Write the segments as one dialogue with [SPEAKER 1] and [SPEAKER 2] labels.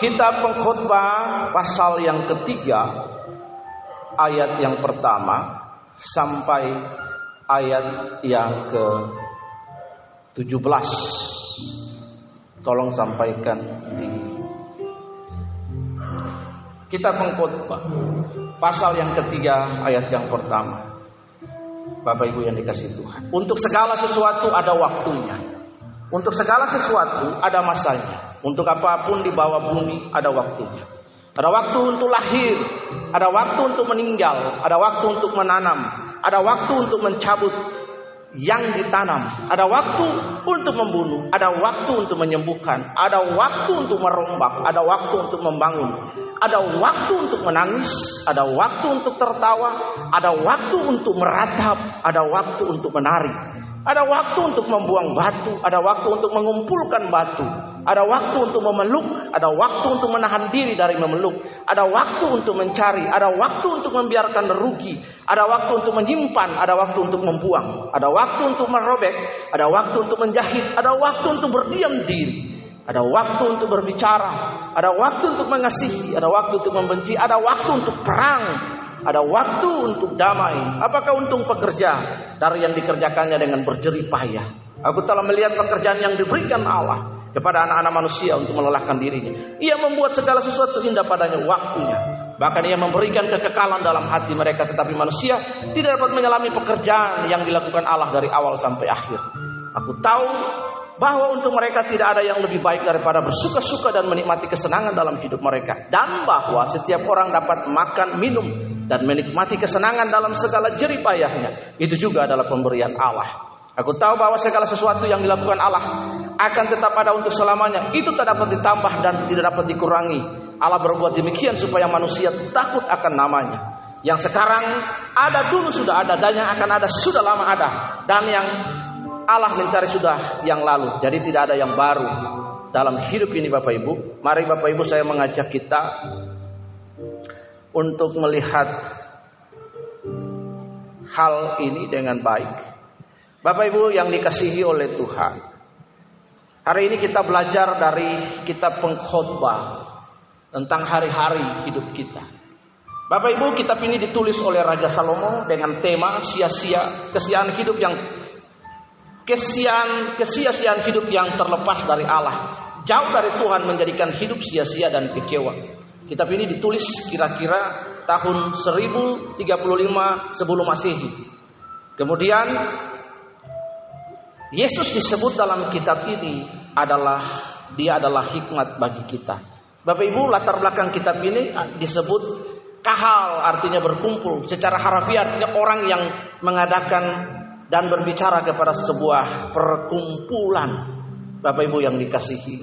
[SPEAKER 1] Kitab Pengkhotbah pasal yang ketiga ayat yang pertama sampai ayat yang ke 17. Tolong sampaikan di Kitab Pengkhotbah pasal yang ketiga ayat yang pertama. Bapak Ibu yang dikasih Tuhan. Untuk segala sesuatu ada waktunya. Untuk segala sesuatu ada masanya. Untuk apa pun di bawah bumi ada waktunya. Ada waktu untuk lahir, ada waktu untuk meninggal, ada waktu untuk menanam, ada waktu untuk mencabut yang ditanam, ada waktu untuk membunuh, ada waktu untuk menyembuhkan, ada waktu untuk merombak, ada waktu untuk membangun, ada waktu untuk menangis, ada waktu untuk tertawa, ada waktu untuk meratap, ada waktu untuk menari, ada waktu untuk membuang batu, ada waktu untuk mengumpulkan batu, ada waktu untuk memeluk, ada waktu untuk menahan diri dari memeluk, ada waktu untuk mencari, ada waktu untuk membiarkan rugi, ada waktu untuk menyimpan, ada waktu untuk membuang, ada waktu untuk merobek, ada waktu untuk menjahit, ada waktu untuk berdiam diri, ada waktu untuk berbicara, ada waktu untuk mengasihi, ada waktu untuk membenci, ada waktu untuk perang, ada waktu untuk damai. Apakah untung pekerja dari yang dikerjakannya dengan berjerih payah? Aku telah melihat pekerjaan yang diberikan Allah kepada anak-anak manusia untuk melelahkan dirinya. Ia membuat segala sesuatu indah padanya waktunya. Bahkan ia memberikan kekekalan dalam hati mereka tetapi manusia tidak dapat menyelami pekerjaan yang dilakukan Allah dari awal sampai akhir. Aku tahu bahwa untuk mereka tidak ada yang lebih baik daripada bersuka-suka dan menikmati kesenangan dalam hidup mereka dan bahwa setiap orang dapat makan, minum dan menikmati kesenangan dalam segala jerih payahnya. Itu juga adalah pemberian Allah. Aku tahu bahwa segala sesuatu yang dilakukan Allah akan tetap ada untuk selamanya. Itu tak dapat ditambah dan tidak dapat dikurangi. Allah berbuat demikian supaya manusia takut akan namanya. Yang sekarang ada dulu sudah ada dan yang akan ada sudah lama ada dan yang Allah mencari sudah yang lalu. Jadi tidak ada yang baru dalam hidup ini Bapak Ibu. Mari Bapak Ibu saya mengajak kita untuk melihat hal ini dengan baik. Bapak Ibu yang dikasihi oleh Tuhan. Hari ini kita belajar dari kitab pengkhotbah tentang hari-hari hidup kita. Bapak Ibu, kitab ini ditulis oleh Raja Salomo dengan tema sia-sia, kesiaan hidup yang kesian kesia-siaan hidup yang terlepas dari Allah. Jauh dari Tuhan menjadikan hidup sia-sia dan kecewa. Kitab ini ditulis kira-kira tahun 1035 sebelum Masehi. Kemudian Yesus disebut dalam kitab ini adalah dia adalah hikmat bagi kita. Bapak Ibu, latar belakang kitab ini disebut kahal artinya berkumpul. Secara harafiah artinya orang yang mengadakan dan berbicara kepada sebuah perkumpulan. Bapak Ibu yang dikasihi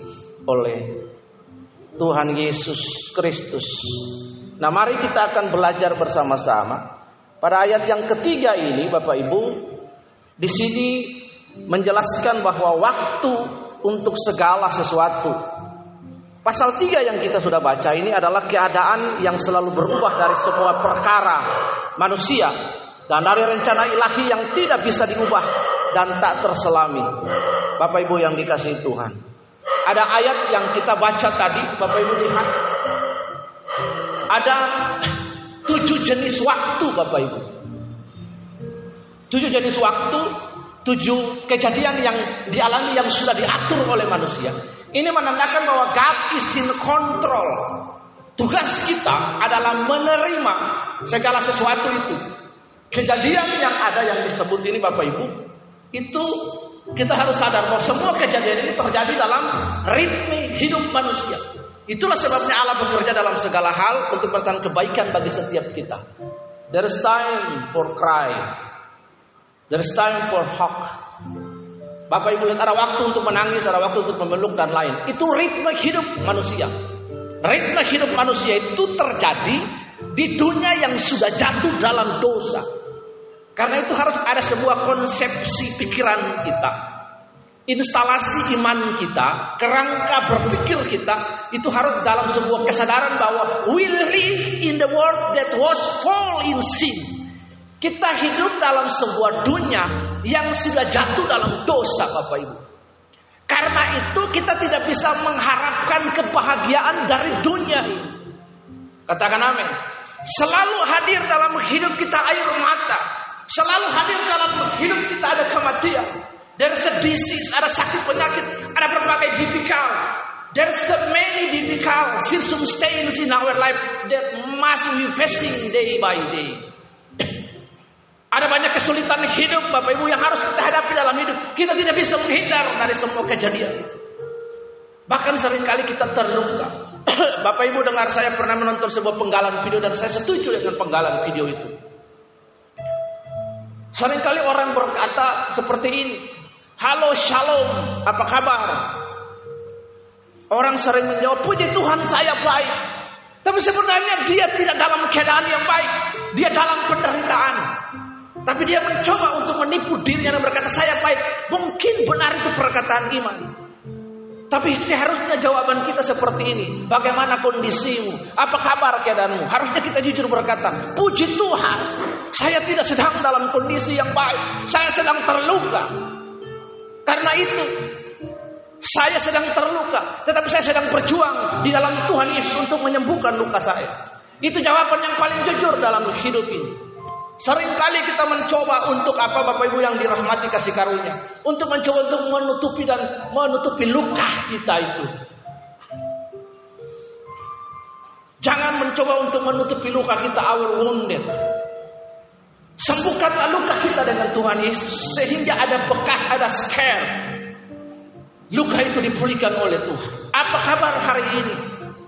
[SPEAKER 1] oleh Tuhan Yesus Kristus. Nah, mari kita akan belajar bersama-sama. Pada ayat yang ketiga ini, Bapak Ibu, di sini menjelaskan bahwa waktu untuk segala sesuatu. Pasal 3 yang kita sudah baca ini adalah keadaan yang selalu berubah dari semua perkara manusia dan dari rencana ilahi yang tidak bisa diubah dan tak terselami. Bapak Ibu yang dikasih Tuhan. Ada ayat yang kita baca tadi, Bapak Ibu lihat. Ada tujuh jenis waktu, Bapak Ibu. Tujuh jenis waktu tujuh kejadian yang dialami yang sudah diatur oleh manusia. Ini menandakan bahwa God is in control. Tugas kita adalah menerima segala sesuatu itu. Kejadian yang ada yang disebut ini Bapak Ibu, itu kita harus sadar bahwa semua kejadian ini terjadi dalam ritme hidup manusia. Itulah sebabnya Allah bekerja dalam segala hal untuk bertahan kebaikan bagi setiap kita. There is time for cry, There is time for hawk. Bapak Ibu lihat ada waktu untuk menangis, ada waktu untuk memeluk dan lain. Itu ritme hidup manusia. Ritme hidup manusia itu terjadi di dunia yang sudah jatuh dalam dosa. Karena itu harus ada sebuah konsepsi pikiran kita. Instalasi iman kita, kerangka berpikir kita itu harus dalam sebuah kesadaran bahwa we live in the world that was fall in sin. Kita hidup dalam sebuah dunia yang sudah jatuh dalam dosa Bapak Ibu. Karena itu kita tidak bisa mengharapkan kebahagiaan dari dunia ini. Katakan amin. Selalu hadir dalam hidup kita air mata. Selalu hadir dalam hidup kita ada kematian. There's a disease, ada sakit penyakit, ada berbagai difficult. There's the many difficult circumstances in our life that must we facing day by day. Ada banyak kesulitan hidup Bapak Ibu yang harus kita hadapi dalam hidup. Kita tidak bisa menghindar dari semua kejadian itu. Bahkan sering kali kita terluka. Bapak Ibu dengar saya pernah menonton sebuah penggalan video dan saya setuju dengan penggalan video itu. Seringkali orang berkata seperti ini. Halo shalom, apa kabar? Orang sering menjawab, puji Tuhan saya baik. Tapi sebenarnya dia tidak dalam keadaan yang baik. Dia dalam penderitaan. Tapi dia mencoba untuk menipu dirinya dan berkata saya baik. Mungkin benar itu perkataan iman. Tapi seharusnya jawaban kita seperti ini. Bagaimana kondisimu? Apa kabar keadaanmu? Harusnya kita jujur berkata, puji Tuhan. Saya tidak sedang dalam kondisi yang baik. Saya sedang terluka. Karena itu, saya sedang terluka. Tetapi saya sedang berjuang di dalam Tuhan Yesus untuk menyembuhkan luka saya. Itu jawaban yang paling jujur dalam hidup ini. Seringkali kita mencoba untuk apa Bapak Ibu yang dirahmati kasih karunia. Untuk mencoba untuk menutupi dan menutupi luka kita itu. Jangan mencoba untuk menutupi luka kita our wounded. Sembuhkanlah luka kita dengan Tuhan Yesus. Sehingga ada bekas, ada scare. Luka itu dipulihkan oleh Tuhan. Apa kabar hari ini?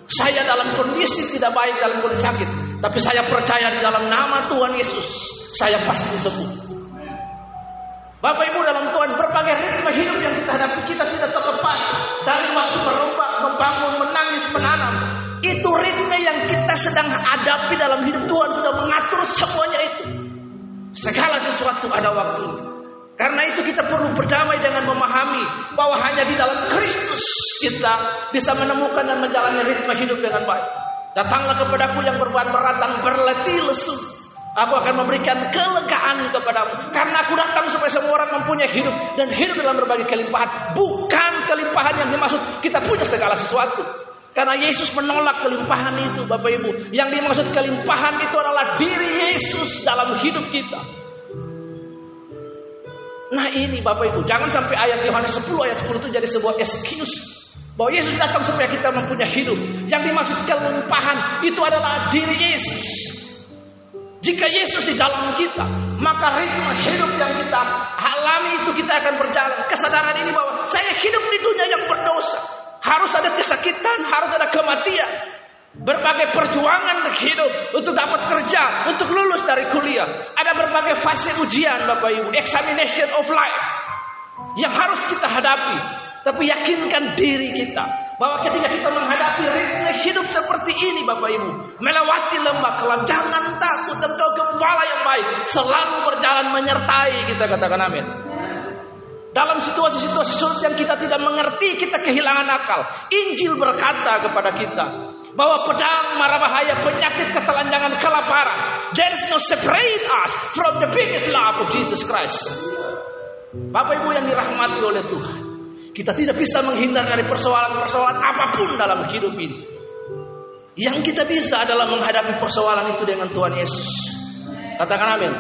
[SPEAKER 1] Saya dalam kondisi tidak baik dalam kondisi sakit. Tapi saya percaya di dalam nama Tuhan Yesus, saya pasti sembuh. Bapak Ibu dalam Tuhan berbagai ritme hidup yang kita hadapi kita tidak terlepas dari waktu berobat, membangun, menangis, menanam. Itu ritme yang kita sedang hadapi dalam hidup Tuhan sudah mengatur semuanya itu. Segala sesuatu ada waktunya. Karena itu kita perlu berdamai dengan memahami bahwa hanya di dalam Kristus kita bisa menemukan dan menjalani ritme hidup dengan baik. Datanglah kepadaku yang berbahan berat dan berletih lesu. Aku akan memberikan kelegaan kepadamu. Karena aku datang supaya semua orang mempunyai hidup. Dan hidup dalam berbagai kelimpahan. Bukan kelimpahan yang dimaksud kita punya segala sesuatu. Karena Yesus menolak kelimpahan itu Bapak Ibu. Yang dimaksud kelimpahan itu adalah diri Yesus dalam hidup kita. Nah ini Bapak Ibu. Jangan sampai ayat Yohanes 10 ayat 10 itu jadi sebuah excuse bahwa Yesus datang supaya kita mempunyai hidup. Yang dimaksud kelimpahan itu adalah diri Yesus. Jika Yesus di dalam kita, maka ritme hidup yang kita alami itu kita akan berjalan. Kesadaran ini bahwa saya hidup di dunia yang berdosa. Harus ada kesakitan, harus ada kematian. Berbagai perjuangan hidup untuk dapat kerja, untuk lulus dari kuliah. Ada berbagai fase ujian Bapak Ibu, examination of life. Yang harus kita hadapi. Tapi yakinkan diri kita bahwa ketika kita menghadapi ritme hidup seperti ini Bapak Ibu, melewati lembah kelam, jangan takut engkau gembala yang baik, selalu berjalan menyertai kita katakan amin. Dalam situasi-situasi sulit yang kita tidak mengerti, kita kehilangan akal. Injil berkata kepada kita bahwa pedang, mara bahaya, penyakit, ketelanjangan, kelaparan. There is no separate us from the biggest love of Jesus Christ. Bapak Ibu yang dirahmati oleh Tuhan. Kita tidak bisa menghindar dari persoalan-persoalan apa pun dalam hidup ini. Yang kita bisa adalah menghadapi persoalan itu dengan Tuhan Yesus. Katakan amin.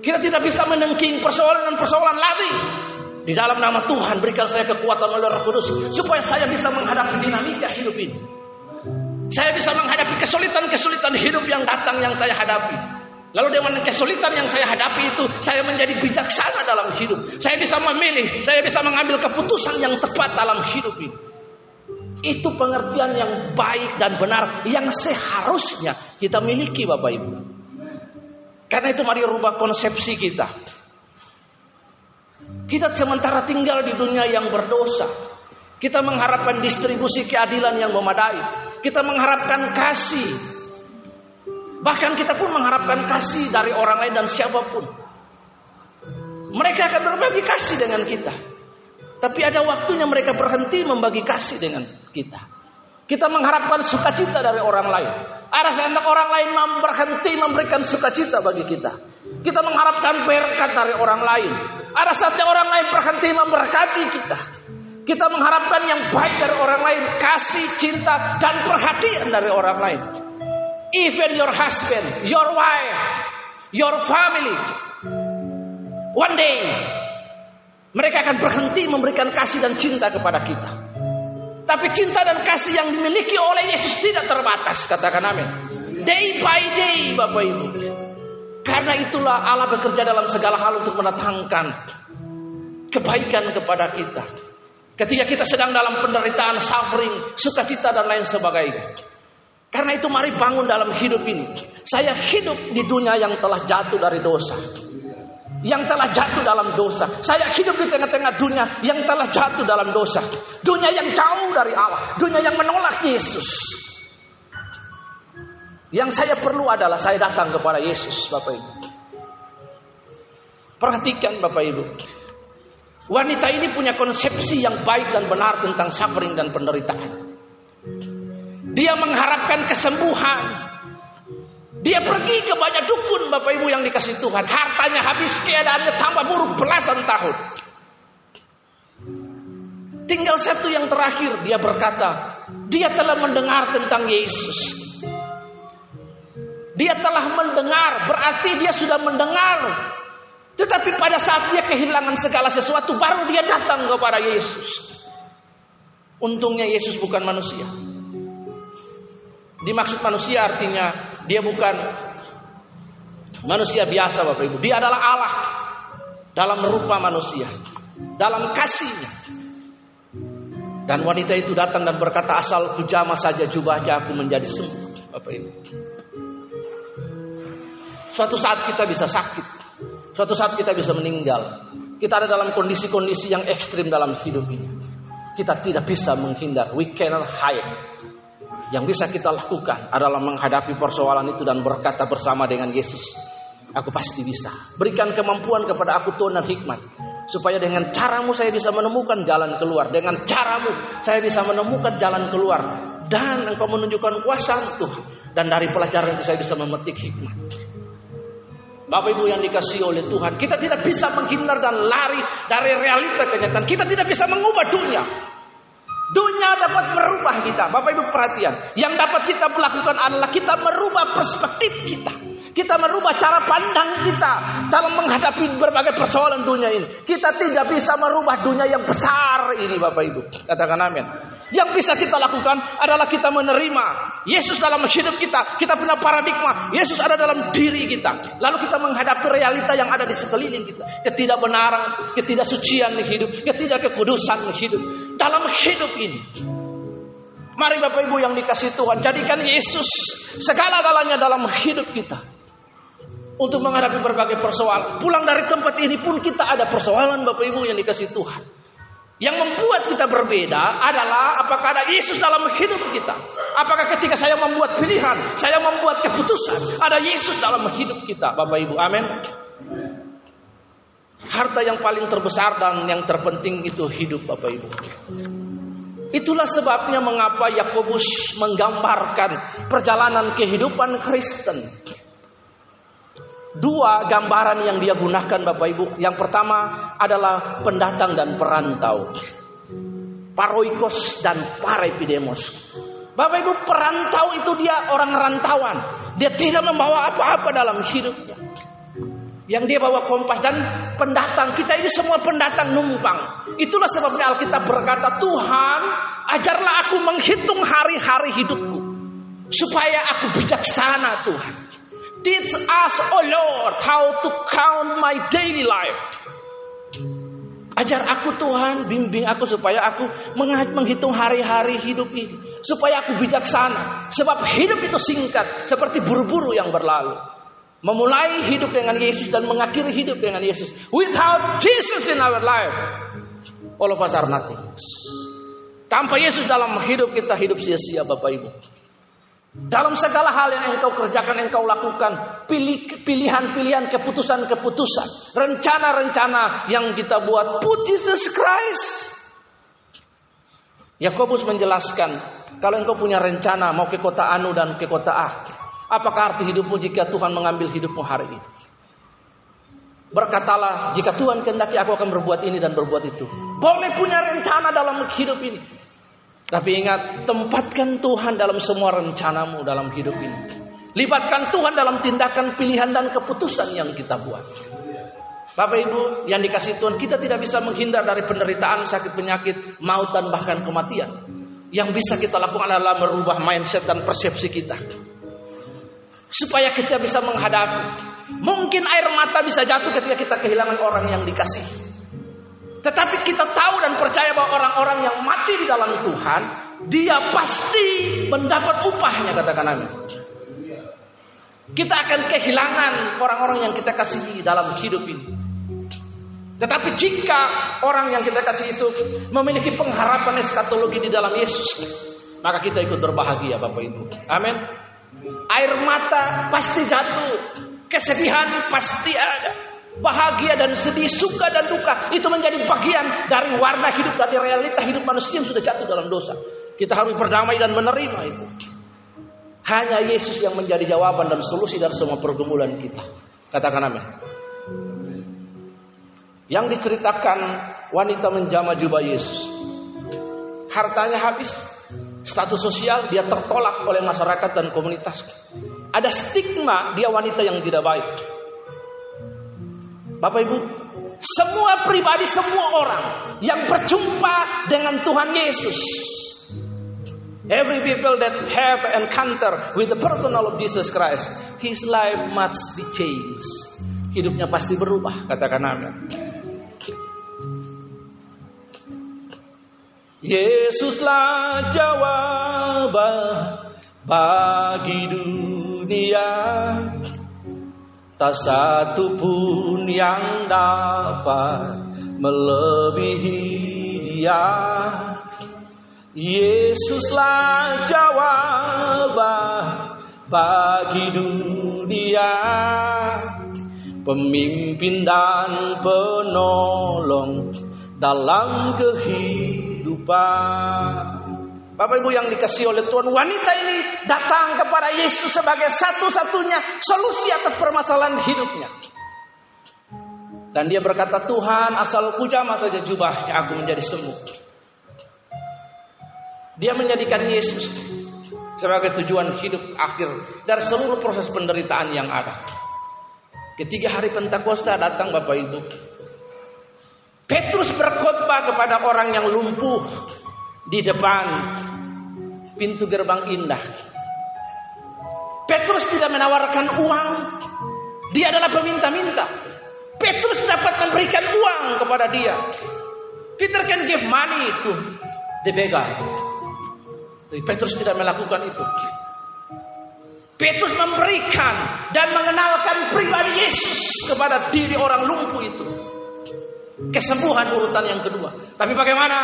[SPEAKER 1] Kita tidak bisa menengking persoalan dan persoalan lagi. Di dalam nama Tuhan berikan saya kekuatan oleh Roh Kudus supaya saya bisa menghadapi dinamika hidup ini. Saya bisa menghadapi kesulitan-kesulitan hidup yang datang yang saya hadapi. Lalu dengan kesulitan yang saya hadapi itu, saya menjadi bijaksana dalam hidup. Saya bisa memilih, saya bisa mengambil keputusan yang tepat dalam hidup ini. Itu pengertian yang baik dan benar yang seharusnya kita miliki Bapak Ibu. Karena itu mari rubah konsepsi kita. Kita sementara tinggal di dunia yang berdosa. Kita mengharapkan distribusi keadilan yang memadai. Kita mengharapkan kasih Bahkan kita pun mengharapkan kasih dari orang lain dan siapa pun. Mereka akan berbagi kasih dengan kita. Tapi ada waktunya mereka berhenti membagi kasih dengan kita. Kita mengharapkan sukacita dari orang lain. Ada seandainya orang lain berhenti memberikan sukacita bagi kita. Kita mengharapkan berkat dari orang lain. Ada saatnya orang lain berhenti memberkati kita. Kita mengharapkan yang baik dari orang lain, kasih, cinta, dan perhatian dari orang lain. Even your husband, your wife, your family. One day, mereka akan berhenti memberikan kasih dan cinta kepada kita. Tapi cinta dan kasih yang dimiliki oleh Yesus tidak terbatas, katakan amin. Day by day, Bapak Ibu. Karena itulah Allah bekerja dalam segala hal untuk mendatangkan kebaikan kepada kita. Ketika kita sedang dalam penderitaan, suffering, sukacita dan lain sebagainya. Karena itu mari bangun dalam hidup ini. Saya hidup di dunia yang telah jatuh dari dosa. Yang telah jatuh dalam dosa. Saya hidup di tengah-tengah dunia yang telah jatuh dalam dosa. Dunia yang jauh dari Allah. Dunia yang menolak Yesus. Yang saya perlu adalah saya datang kepada Yesus, Bapak Ibu. Perhatikan Bapak Ibu. Wanita ini punya konsepsi yang baik dan benar tentang suffering dan penderitaan. Dia mengharapkan kesembuhan. Dia pergi ke banyak dukun Bapak Ibu yang dikasih Tuhan. Hartanya habis, keadaannya tambah buruk belasan tahun. Tinggal satu yang terakhir dia berkata, dia telah mendengar tentang Yesus. Dia telah mendengar, berarti dia sudah mendengar tetapi pada saat dia kehilangan segala sesuatu baru dia datang kepada Yesus. Untungnya Yesus bukan manusia. Dimaksud manusia artinya dia bukan manusia biasa Bapak Ibu. Dia adalah Allah dalam rupa manusia, dalam kasihnya. Dan wanita itu datang dan berkata asal kujama saja jubahnya aku menjadi sembuh Bapak Ibu. Suatu saat kita bisa sakit, Suatu saat kita bisa meninggal. Kita ada dalam kondisi-kondisi yang ekstrim dalam hidup ini. Kita tidak bisa menghindar. We cannot hide. Yang bisa kita lakukan adalah menghadapi persoalan itu dan berkata bersama dengan Yesus. Aku pasti bisa. Berikan kemampuan kepada aku Tuhan dan hikmat. Supaya dengan caramu saya bisa menemukan jalan keluar. Dengan caramu saya bisa menemukan jalan keluar. Dan engkau menunjukkan kuasa Tuhan. Dan dari pelajaran itu saya bisa memetik hikmat. Bapak Ibu yang dikasih oleh Tuhan, kita tidak bisa menghindar dan lari dari realita kenyataan. Kita tidak bisa mengubah dunia. Dunia dapat merubah kita. Bapak Ibu perhatian. Yang dapat kita melakukan adalah kita merubah perspektif kita. Kita merubah cara pandang kita dalam menghadapi berbagai persoalan dunia ini. Kita tidak bisa merubah dunia yang besar ini Bapak Ibu. Katakan amin. Yang bisa kita lakukan adalah kita menerima Yesus dalam hidup kita. Kita punya paradigma. Yesus ada dalam diri kita. Lalu kita menghadapi realita yang ada di sekeliling kita. Ketidakbenaran, ketidaksucian hidup, ketidakkekudusan hidup. Dalam hidup ini. Mari Bapak Ibu yang dikasih Tuhan. Jadikan Yesus segala-galanya dalam hidup kita. Untuk menghadapi berbagai persoalan. Pulang dari tempat ini pun kita ada persoalan Bapak Ibu yang dikasih Tuhan. Yang membuat kita berbeda adalah apakah ada Yesus dalam hidup kita. Apakah ketika saya membuat pilihan, saya membuat keputusan, ada Yesus dalam hidup kita, Bapak Ibu. Amin. Harta yang paling terbesar dan yang terpenting itu hidup, Bapak Ibu. Itulah sebabnya mengapa Yakobus menggambarkan perjalanan kehidupan Kristen dua gambaran yang dia gunakan Bapak Ibu. Yang pertama adalah pendatang dan perantau. Paroikos dan parepidemos. Bapak Ibu perantau itu dia orang rantauan. Dia tidak membawa apa-apa dalam hidupnya. Yang dia bawa kompas dan pendatang. Kita ini semua pendatang numpang. Itulah sebabnya Alkitab berkata, Tuhan ajarlah aku menghitung hari-hari hidupku. Supaya aku bijaksana Tuhan. Teach us, oh Lord, how to count my daily life. Ajar aku Tuhan, bimbing aku supaya aku menghitung hari-hari hidup ini. Supaya aku bijaksana. Sebab hidup itu singkat, seperti buru-buru yang berlalu. Memulai hidup dengan Yesus dan mengakhiri hidup dengan Yesus. Without Jesus in our life, all of us are nothing. Tanpa Yesus dalam hidup kita, hidup sia-sia Bapak Ibu. Dalam segala hal yang engkau kerjakan, engkau lakukan pilihan-pilihan, keputusan-keputusan, rencana-rencana yang kita buat. Put Jesus Christ. Yakobus menjelaskan, kalau engkau punya rencana mau ke kota Anu dan ke kota A, apakah arti hidupmu jika Tuhan mengambil hidupmu hari ini? Berkatalah, jika Tuhan kehendaki aku akan berbuat ini dan berbuat itu. Boleh punya rencana dalam hidup ini. Tapi ingat, tempatkan Tuhan dalam semua rencanamu dalam hidup ini. Libatkan Tuhan dalam tindakan pilihan dan keputusan yang kita buat. Bapak Ibu yang dikasih Tuhan, kita tidak bisa menghindar dari penderitaan, sakit penyakit, maut dan bahkan kematian. Yang bisa kita lakukan adalah merubah mindset dan persepsi kita. Supaya kita bisa menghadapi. Mungkin air mata bisa jatuh ketika kita kehilangan orang yang dikasih. Tetapi kita tahu dan percaya bahwa orang-orang yang mati di dalam Tuhan, dia pasti mendapat upahnya katakan amin. Kita akan kehilangan orang-orang yang kita kasih dalam hidup ini. Tetapi jika orang yang kita kasih itu memiliki pengharapan eskatologi di dalam Yesus, maka kita ikut berbahagia Bapak Ibu. Amin. Air mata pasti jatuh, kesedihan pasti ada. Bahagia dan sedih, suka dan duka itu menjadi bagian dari warna hidup dari realita hidup manusia yang sudah jatuh dalam dosa. Kita harus berdamai dan menerima itu. Hanya Yesus yang menjadi jawaban dan solusi dari semua pergumulan kita. Katakan amin. Yang diceritakan wanita menjama jubah Yesus. Hartanya habis, status sosial dia tertolak oleh masyarakat dan komunitas. Ada stigma dia wanita yang tidak baik. Bapak Ibu, semua pribadi, semua orang yang berjumpa dengan Tuhan Yesus. Every people that have encounter with the person of Jesus Christ, his life must be changed. Hidupnya pasti berubah, katakan amin. Yesuslah jawaban bagi dunia. Tak satu pun yang dapat melebihi dia. Yesuslah jawaban bagi dunia. Pemimpin dan penolong dalam kehidupan Bapak Ibu yang dikasih oleh Tuhan, wanita ini datang kepada Yesus sebagai satu-satunya solusi atas permasalahan hidupnya. Dan dia berkata, Tuhan asal kujama saja jubahnya aku menjadi sembuh. Dia menjadikan Yesus sebagai tujuan hidup akhir dari seluruh proses penderitaan yang ada. Ketiga hari Pentakosta datang Bapak Ibu. Petrus berkhotbah kepada orang yang lumpuh di depan pintu gerbang indah. Petrus tidak menawarkan uang. Dia adalah peminta-minta. Petrus dapat memberikan uang kepada dia. Peter can give money to the beggar. Tapi Petrus tidak melakukan itu. Petrus memberikan dan mengenalkan pribadi Yesus kepada diri orang lumpuh itu. Kesembuhan urutan yang kedua. Tapi bagaimana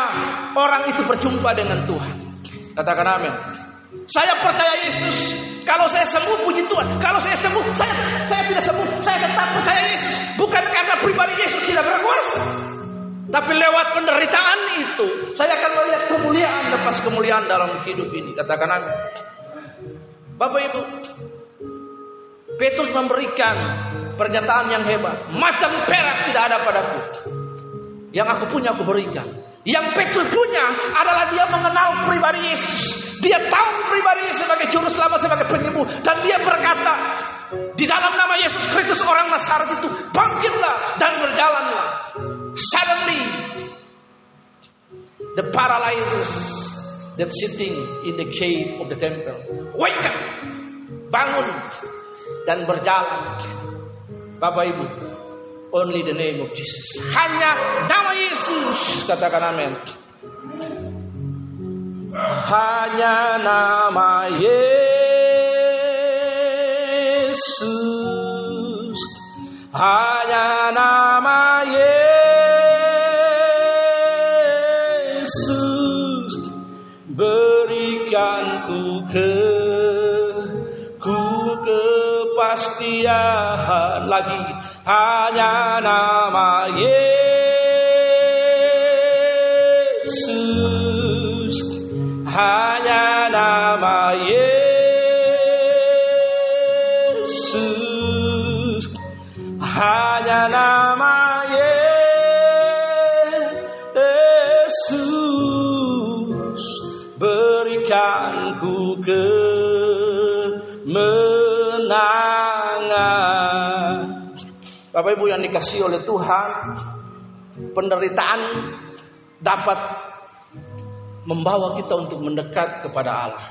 [SPEAKER 1] orang itu berjumpa dengan Tuhan? Katakan amin. Saya percaya Yesus. Kalau saya sembuh puji Tuhan. Kalau saya sembuh, saya saya tidak sembuh. Saya tetap percaya Yesus. Bukan karena pribadi Yesus tidak berkuasa. Tapi lewat penderitaan itu, saya akan melihat kemuliaan lepas kemuliaan dalam hidup ini. Katakan amin. Bapak Ibu, Petrus memberikan pernyataan yang hebat. Emas dan perak tidak ada padaku. Yang aku punya aku berikan. Yang Petrus punya adalah dia mengenal pribadi Yesus. Dia tahu pribadi Yesus sebagai juru selamat, sebagai penyembuh. Dan dia berkata, di dalam nama Yesus Kristus orang Nasaret itu, bangkitlah dan berjalanlah. Suddenly, the paralyzed that sitting in the cave of the temple, wake up, bangun dan berjalan. Bapak Ibu, Only the name of Jesus. Hanya nama Yesus. Katakan amin. Hanya nama Yesus. Hanya nama Yesus. Berikan ku ke ku kepastian lagi नानामाये Bapak Ibu yang dikasih oleh Tuhan, penderitaan dapat membawa kita untuk mendekat kepada Allah.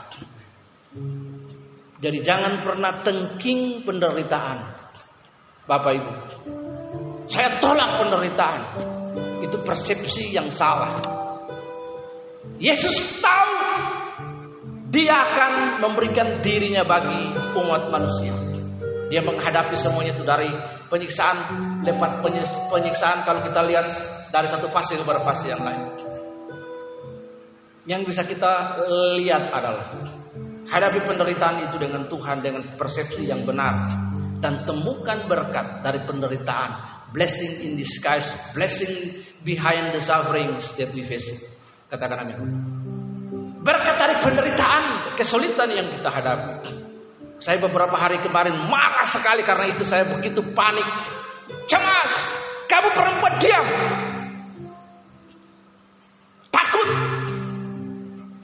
[SPEAKER 1] Jadi jangan pernah tengking penderitaan. Bapak Ibu. Saya tolak penderitaan. Itu persepsi yang salah. Yesus tahu dia akan memberikan dirinya bagi umat manusia. Dia menghadapi semuanya itu dari penyiksaan lewat penyiksaan kalau kita lihat dari satu fase ke fase yang lain. Yang bisa kita lihat adalah hadapi penderitaan itu dengan Tuhan dengan persepsi yang benar dan temukan berkat dari penderitaan. Blessing in disguise, blessing behind the sufferings that we face. Katakan amin. Berkat dari penderitaan, kesulitan yang kita hadapi. Saya beberapa hari kemarin marah sekali karena itu saya begitu panik. Cemas, kamu perempuan diam. Takut,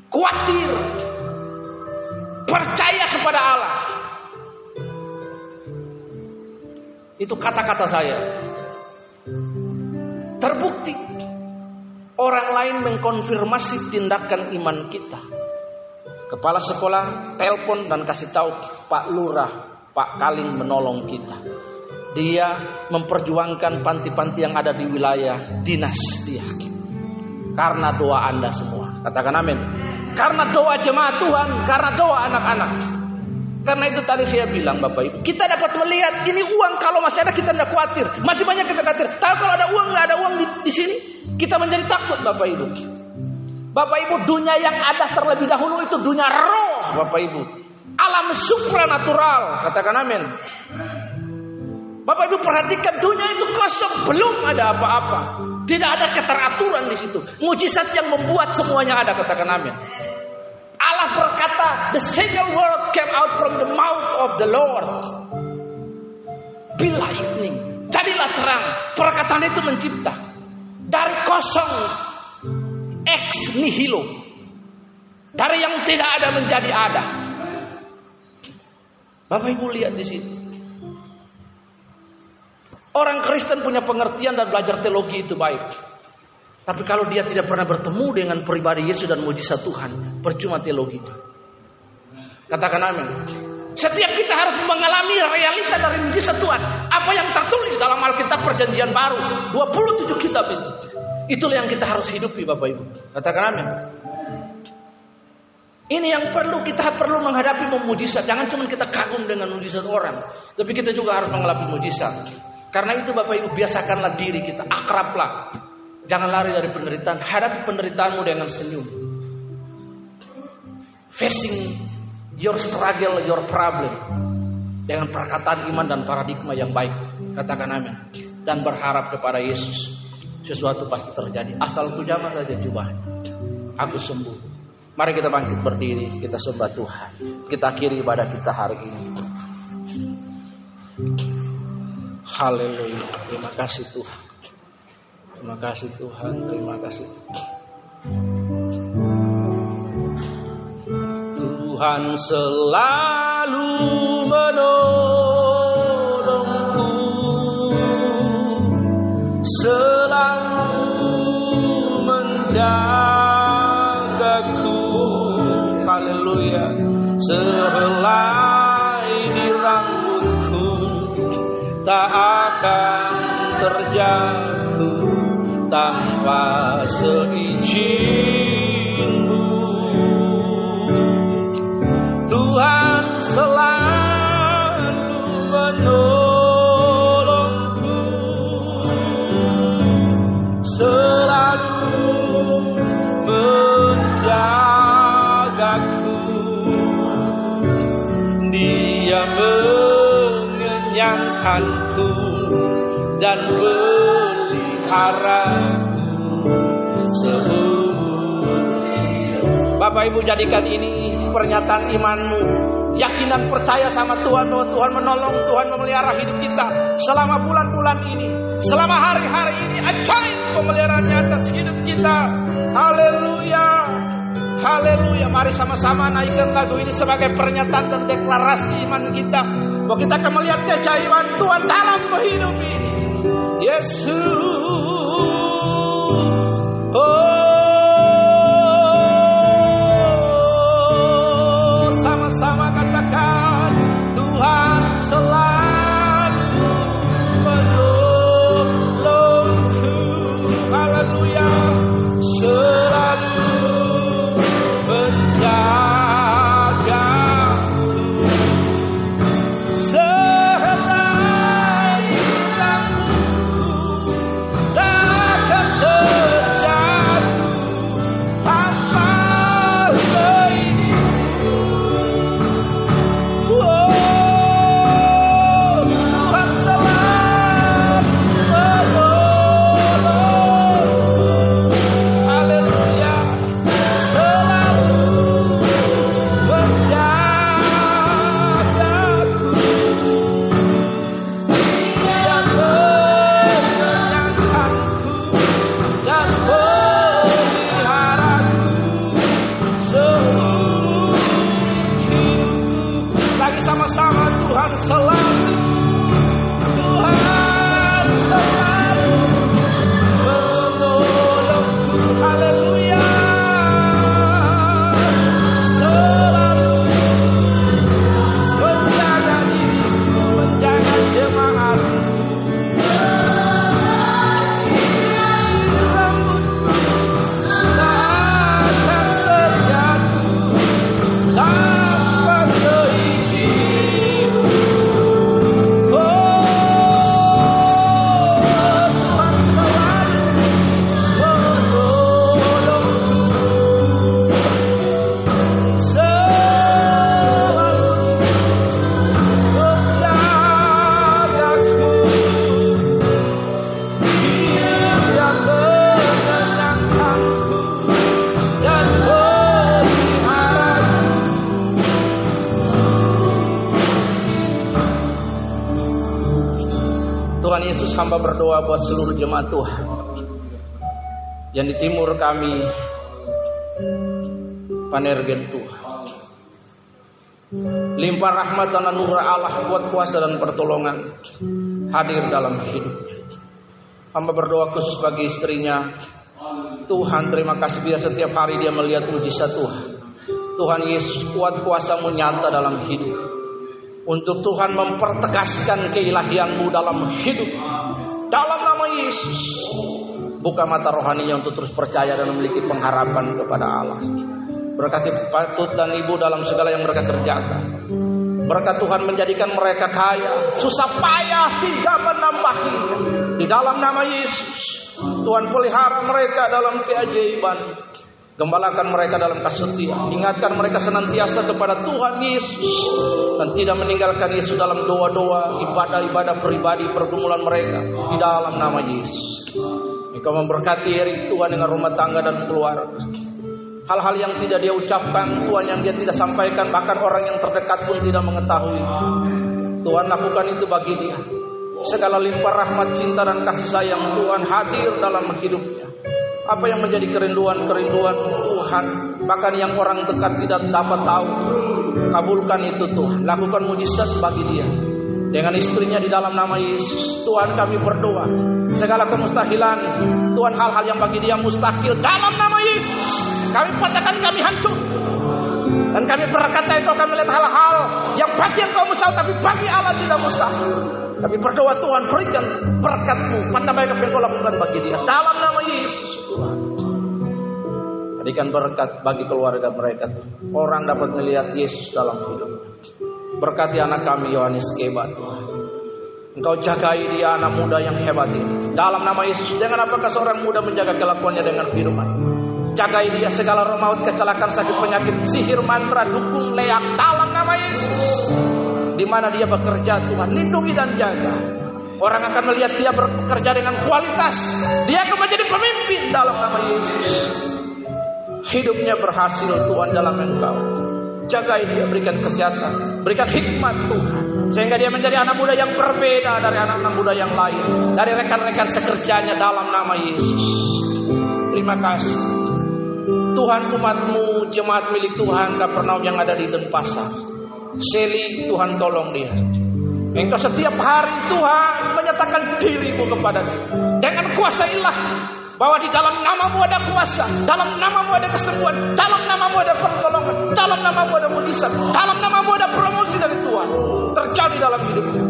[SPEAKER 1] khawatir, percaya kepada Allah. Itu kata-kata saya. Terbukti orang lain mengkonfirmasi tindakan iman kita. Kepala sekolah telepon dan kasih tahu Pak Lurah, Pak Kaling menolong kita. Dia memperjuangkan panti-panti yang ada di wilayah dinas dia. Karena doa Anda semua. Katakan amin. Karena doa jemaat Tuhan, karena doa anak-anak. Karena itu tadi saya bilang Bapak Ibu, kita dapat melihat ini uang kalau masih ada kita tidak khawatir. Masih banyak kita khawatir. Tahu kalau ada uang nggak ada uang di, di sini, kita menjadi takut Bapak Ibu. Bapak Ibu, dunia yang ada terlebih dahulu itu dunia roh Bapak Ibu. Alam supranatural, katakan amin. Bapak Ibu perhatikan dunia itu kosong, belum ada apa-apa. Tidak ada keteraturan di situ. Mujizat yang membuat semuanya ada, katakan amin. Allah berkata, the single word came out from the mouth of the Lord. Be lightning. Jadilah terang. Perkataan itu mencipta. Dari kosong. Ex nihilo. Dari yang tidak ada menjadi ada. Bapak Ibu lihat di sini. Orang Kristen punya pengertian dan belajar teologi itu baik. Tapi kalau dia tidak pernah bertemu dengan pribadi Yesus dan mujizat Tuhan, percuma teologi. Katakan amin. Setiap kita harus mengalami realita dari mujizat Tuhan. Apa yang tertulis dalam Alkitab Perjanjian Baru, 27 kitab itu. Itulah yang kita harus hidupi Bapak Ibu. Katakan amin. Ini yang perlu kita perlu menghadapi mujizat. Jangan cuma kita kagum dengan mujizat orang, tapi kita juga harus mengalami mujizat. Karena itu Bapak Ibu biasakanlah diri kita, akrablah. Jangan lari dari penderitaan, hadapi penderitaanmu dengan senyum. Facing your struggle, your problem dengan perkataan iman dan paradigma yang baik. Katakan amin. Dan berharap kepada Yesus. Sesuatu pasti terjadi. Asal ku saja jubahnya. Aku sembuh. Mari kita bangkit berdiri, kita sembah Tuhan. Kita akhiri ibadah kita hari ini. Haleluya. Terima kasih Tuhan. Terima kasih Tuhan. Terima kasih. Tuhan selalu menolongku. Selalu Sehelai di rambutku tak akan terjatuh tanpa seizinmu. Mengenyangkanku dan peliharaku Bapak Ibu jadikan ini pernyataan imanmu Yakinan percaya sama Tuhan bahwa Tuhan menolong, Tuhan memelihara hidup kita selama bulan-bulan ini, selama hari-hari ini. Ajaib pemeliharaannya atas hidup kita. Haleluya. Haleluya. Mari sama-sama naikkan lagu ini sebagai pernyataan dan deklarasi iman kita. Bahwa kita akan melihat keajaiban Tuhan dalam hidup ini. Yesus. Oh, buat seluruh jemaat Tuhan yang di timur kami panergen Tuhan. Limpah rahmat dan anugerah Allah buat kuasa dan pertolongan hadir dalam hidupnya. Hamba berdoa khusus bagi istrinya. Tuhan terima kasih biar setiap hari dia melihat mujizat Tuhan. Tuhan Yesus kuat kuasamu nyata dalam hidup. Untuk Tuhan mempertegaskan keilahianmu dalam hidup. Dalam nama Yesus. Buka mata rohaninya untuk terus percaya dan memiliki pengharapan kepada Allah. Berkati patut dan ibu dalam segala yang mereka kerjakan. Berkat Tuhan menjadikan mereka kaya. Susah payah tidak menambahinya. Di dalam nama Yesus. Tuhan pelihara mereka dalam keajaiban. Gembalakan mereka dalam kesetiaan. Ingatkan mereka senantiasa kepada Tuhan Yesus. Dan tidak meninggalkan Yesus dalam doa-doa, ibadah-ibadah pribadi, pergumulan mereka. Di dalam nama Yesus. Engkau memberkati hari Tuhan dengan rumah tangga dan keluarga. Hal-hal yang tidak dia ucapkan, Tuhan yang dia tidak sampaikan, bahkan orang yang terdekat pun tidak mengetahui. Tuhan lakukan itu bagi dia. Segala limpah rahmat, cinta dan kasih sayang Tuhan hadir dalam hidupnya. Apa yang menjadi kerinduan-kerinduan Tuhan, bahkan yang orang dekat tidak dapat tahu. Kabulkan itu Tuhan, lakukan mujizat bagi dia. Dengan istrinya di dalam nama Yesus, Tuhan kami berdoa. Segala kemustahilan, Tuhan hal-hal yang bagi dia mustahil dalam nama Yesus. Kami katakan kami hancur. Dan kami berkata engkau akan melihat hal-hal yang bagi engkau mustahil tapi bagi Allah tidak mustahil. Kami berdoa Tuhan berikan berkatmu pada apa yang kau lakukan bagi dia. Dalam nama Yesus Tuhan. Berikan berkat bagi keluarga mereka. Orang dapat melihat Yesus dalam hidup. Berkati anak kami Yohanes Kebat. Engkau jagai dia anak muda yang hebat ini. Dalam nama Yesus. Dengan apakah seorang muda menjaga kelakuannya dengan firman. Jagai dia segala roh maut, kecelakaan, sakit, penyakit, sihir, mantra, dukung, leak. Dalam nama Yesus. Di mana dia bekerja Tuhan. Lindungi dan jaga. Orang akan melihat dia bekerja dengan kualitas. Dia akan menjadi pemimpin dalam nama Yesus. Hidupnya berhasil Tuhan dalam engkau. Jagai dia, berikan kesehatan, berikan hikmat Tuhan. Sehingga dia menjadi anak muda yang berbeda dari anak-anak muda yang lain. Dari rekan-rekan sekerjanya dalam nama Yesus. Terima kasih. Tuhan umatmu, jemaat milik Tuhan, Kapernaum yang ada di Denpasar. Seli, Tuhan tolong dia. Engkau setiap hari Tuhan menyatakan dirimu kepada dia. Dengan kuasailah bahwa di dalam namamu ada kuasa, dalam namamu ada kesembuhan, dalam namamu ada pertolongan, dalam namamu ada mujizat, dalam namamu ada promosi dari Tuhan terjadi dalam hidupnya.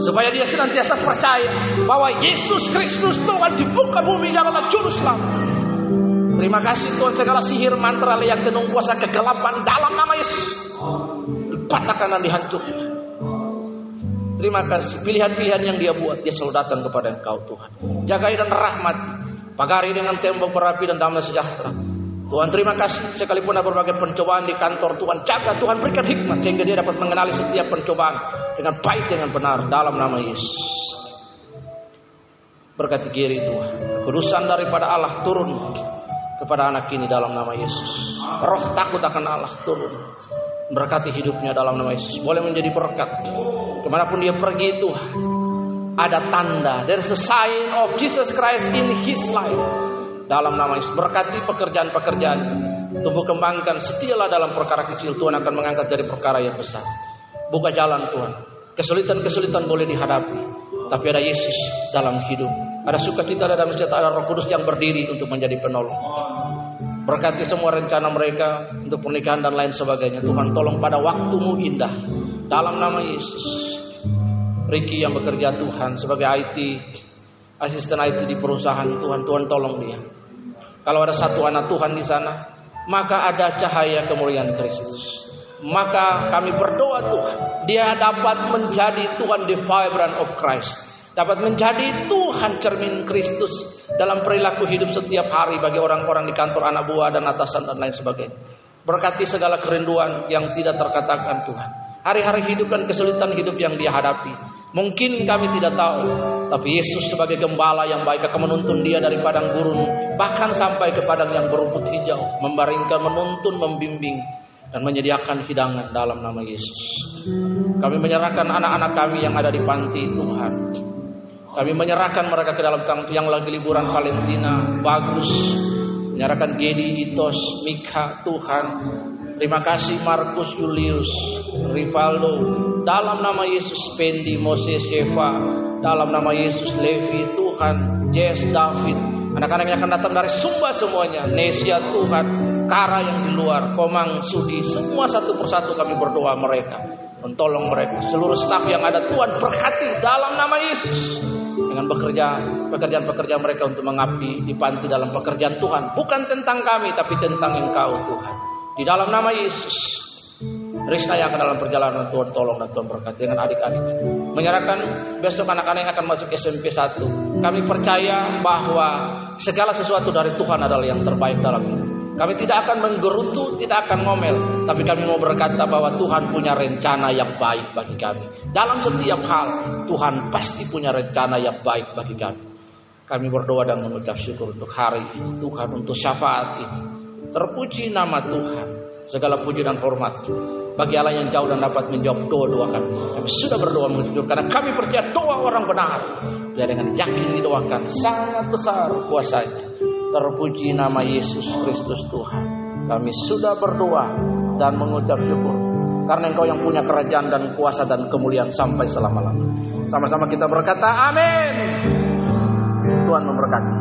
[SPEAKER 1] Supaya dia senantiasa percaya bahwa Yesus Kristus Tuhan di muka bumi adalah juru selamat. Terima kasih Tuhan segala sihir mantra yang tenung kuasa kegelapan dalam nama Yesus. Dipatahkan dan dihancurkan. Terima kasih pilihan-pilihan yang dia buat dia selalu datang kepada engkau Tuhan. Jagai dan rahmati. Pagari dengan tembok berapi dan damai sejahtera. Tuhan terima kasih sekalipun ada berbagai pencobaan di kantor Tuhan jaga Tuhan berikan hikmat sehingga dia dapat mengenali setiap pencobaan dengan baik dengan benar dalam nama Yesus. Berkati kiri Tuhan. Kudusan daripada Allah turun kepada anak ini dalam nama Yesus. Roh takut akan Allah turun. Berkati hidupnya dalam nama Yesus. Boleh menjadi berkat. Ke mana pun dia pergi Tuhan. Ada tanda. There's a sign of Jesus Christ in his life. Dalam nama Yesus. Berkati pekerjaan-pekerjaan. Tumbuh kembangkan. Setialah dalam perkara kecil. Tuhan akan mengangkat dari perkara yang besar. Buka jalan Tuhan. Kesulitan-kesulitan boleh dihadapi. Tapi ada Yesus dalam hidup. Ada sukacita dalam cerita ada Roh Kudus yang berdiri untuk menjadi penolong. Berkati semua rencana mereka untuk pernikahan dan lain sebagainya. Tuhan tolong pada waktumu indah. Dalam nama Yesus. Ricky yang bekerja Tuhan sebagai IT, asisten IT di perusahaan Tuhan, Tuhan tolong dia. Kalau ada satu anak Tuhan di sana, maka ada cahaya kemuliaan Kristus. Maka kami berdoa Tuhan, dia dapat menjadi Tuhan the vibrant of Christ. Dapat menjadi Tuhan cermin Kristus dalam perilaku hidup setiap hari bagi orang-orang di kantor anak buah dan atasan dan lain sebagainya. Berkati segala kerinduan yang tidak terkatakan Tuhan. Hari-hari hidup dan kesulitan hidup yang dia hadapi. Mungkin kami tidak tahu, tapi Yesus sebagai gembala yang baik akan menuntun dia dari padang gurun, bahkan sampai ke padang yang berumput hijau, membaringkan, menuntun, membimbing, dan menyediakan hidangan dalam nama Yesus. Kami menyerahkan anak-anak kami yang ada di panti Tuhan. Kami menyerahkan mereka ke dalam tangki yang lagi liburan Valentina, bagus. Menyerahkan Gedi, Itos, Mika, Tuhan. Terima kasih Markus Julius, Rivaldo. Dalam nama Yesus Pendi, Moses, Sheva. Dalam nama Yesus Levi, Tuhan, Jess, David. Anak-anak yang akan datang dari Sumba semuanya. Nesia, Tuhan. Kara yang di luar, Komang, Sudi. Semua satu persatu kami berdoa mereka. Mentolong mereka. Seluruh staf yang ada Tuhan berkati dalam nama Yesus dengan bekerja pekerjaan-pekerjaan mereka untuk mengabdi di panti dalam pekerjaan Tuhan. Bukan tentang kami tapi tentang Engkau Tuhan. Di dalam nama Yesus Rizka yang akan dalam perjalanan Tuhan tolong dan Tuhan berkati dengan adik-adik. Menyerahkan besok anak-anak yang akan masuk SMP 1 kami percaya bahwa segala sesuatu dari Tuhan adalah yang terbaik dalam kami tidak akan menggerutu, tidak akan ngomel, tapi kami mau berkata bahwa Tuhan punya rencana yang baik bagi kami. Dalam setiap hal, Tuhan pasti punya rencana yang baik bagi kami. Kami berdoa dan mengucap syukur untuk hari ini, Tuhan untuk syafaat ini. Terpuji nama Tuhan, segala puji dan hormat bagi Allah yang jauh dan dapat menjawab doa-doa kami. Kami sudah berdoa mengucap karena kami percaya doa orang benar. Dan dengan yakin didoakan sangat besar kuasanya. Terpuji nama Yesus Kristus Tuhan. Kami sudah berdoa dan mengucap syukur. Karena engkau yang punya kerajaan dan kuasa dan kemuliaan sampai selama-lamanya. Sama-sama kita berkata amin. Tuhan memberkati.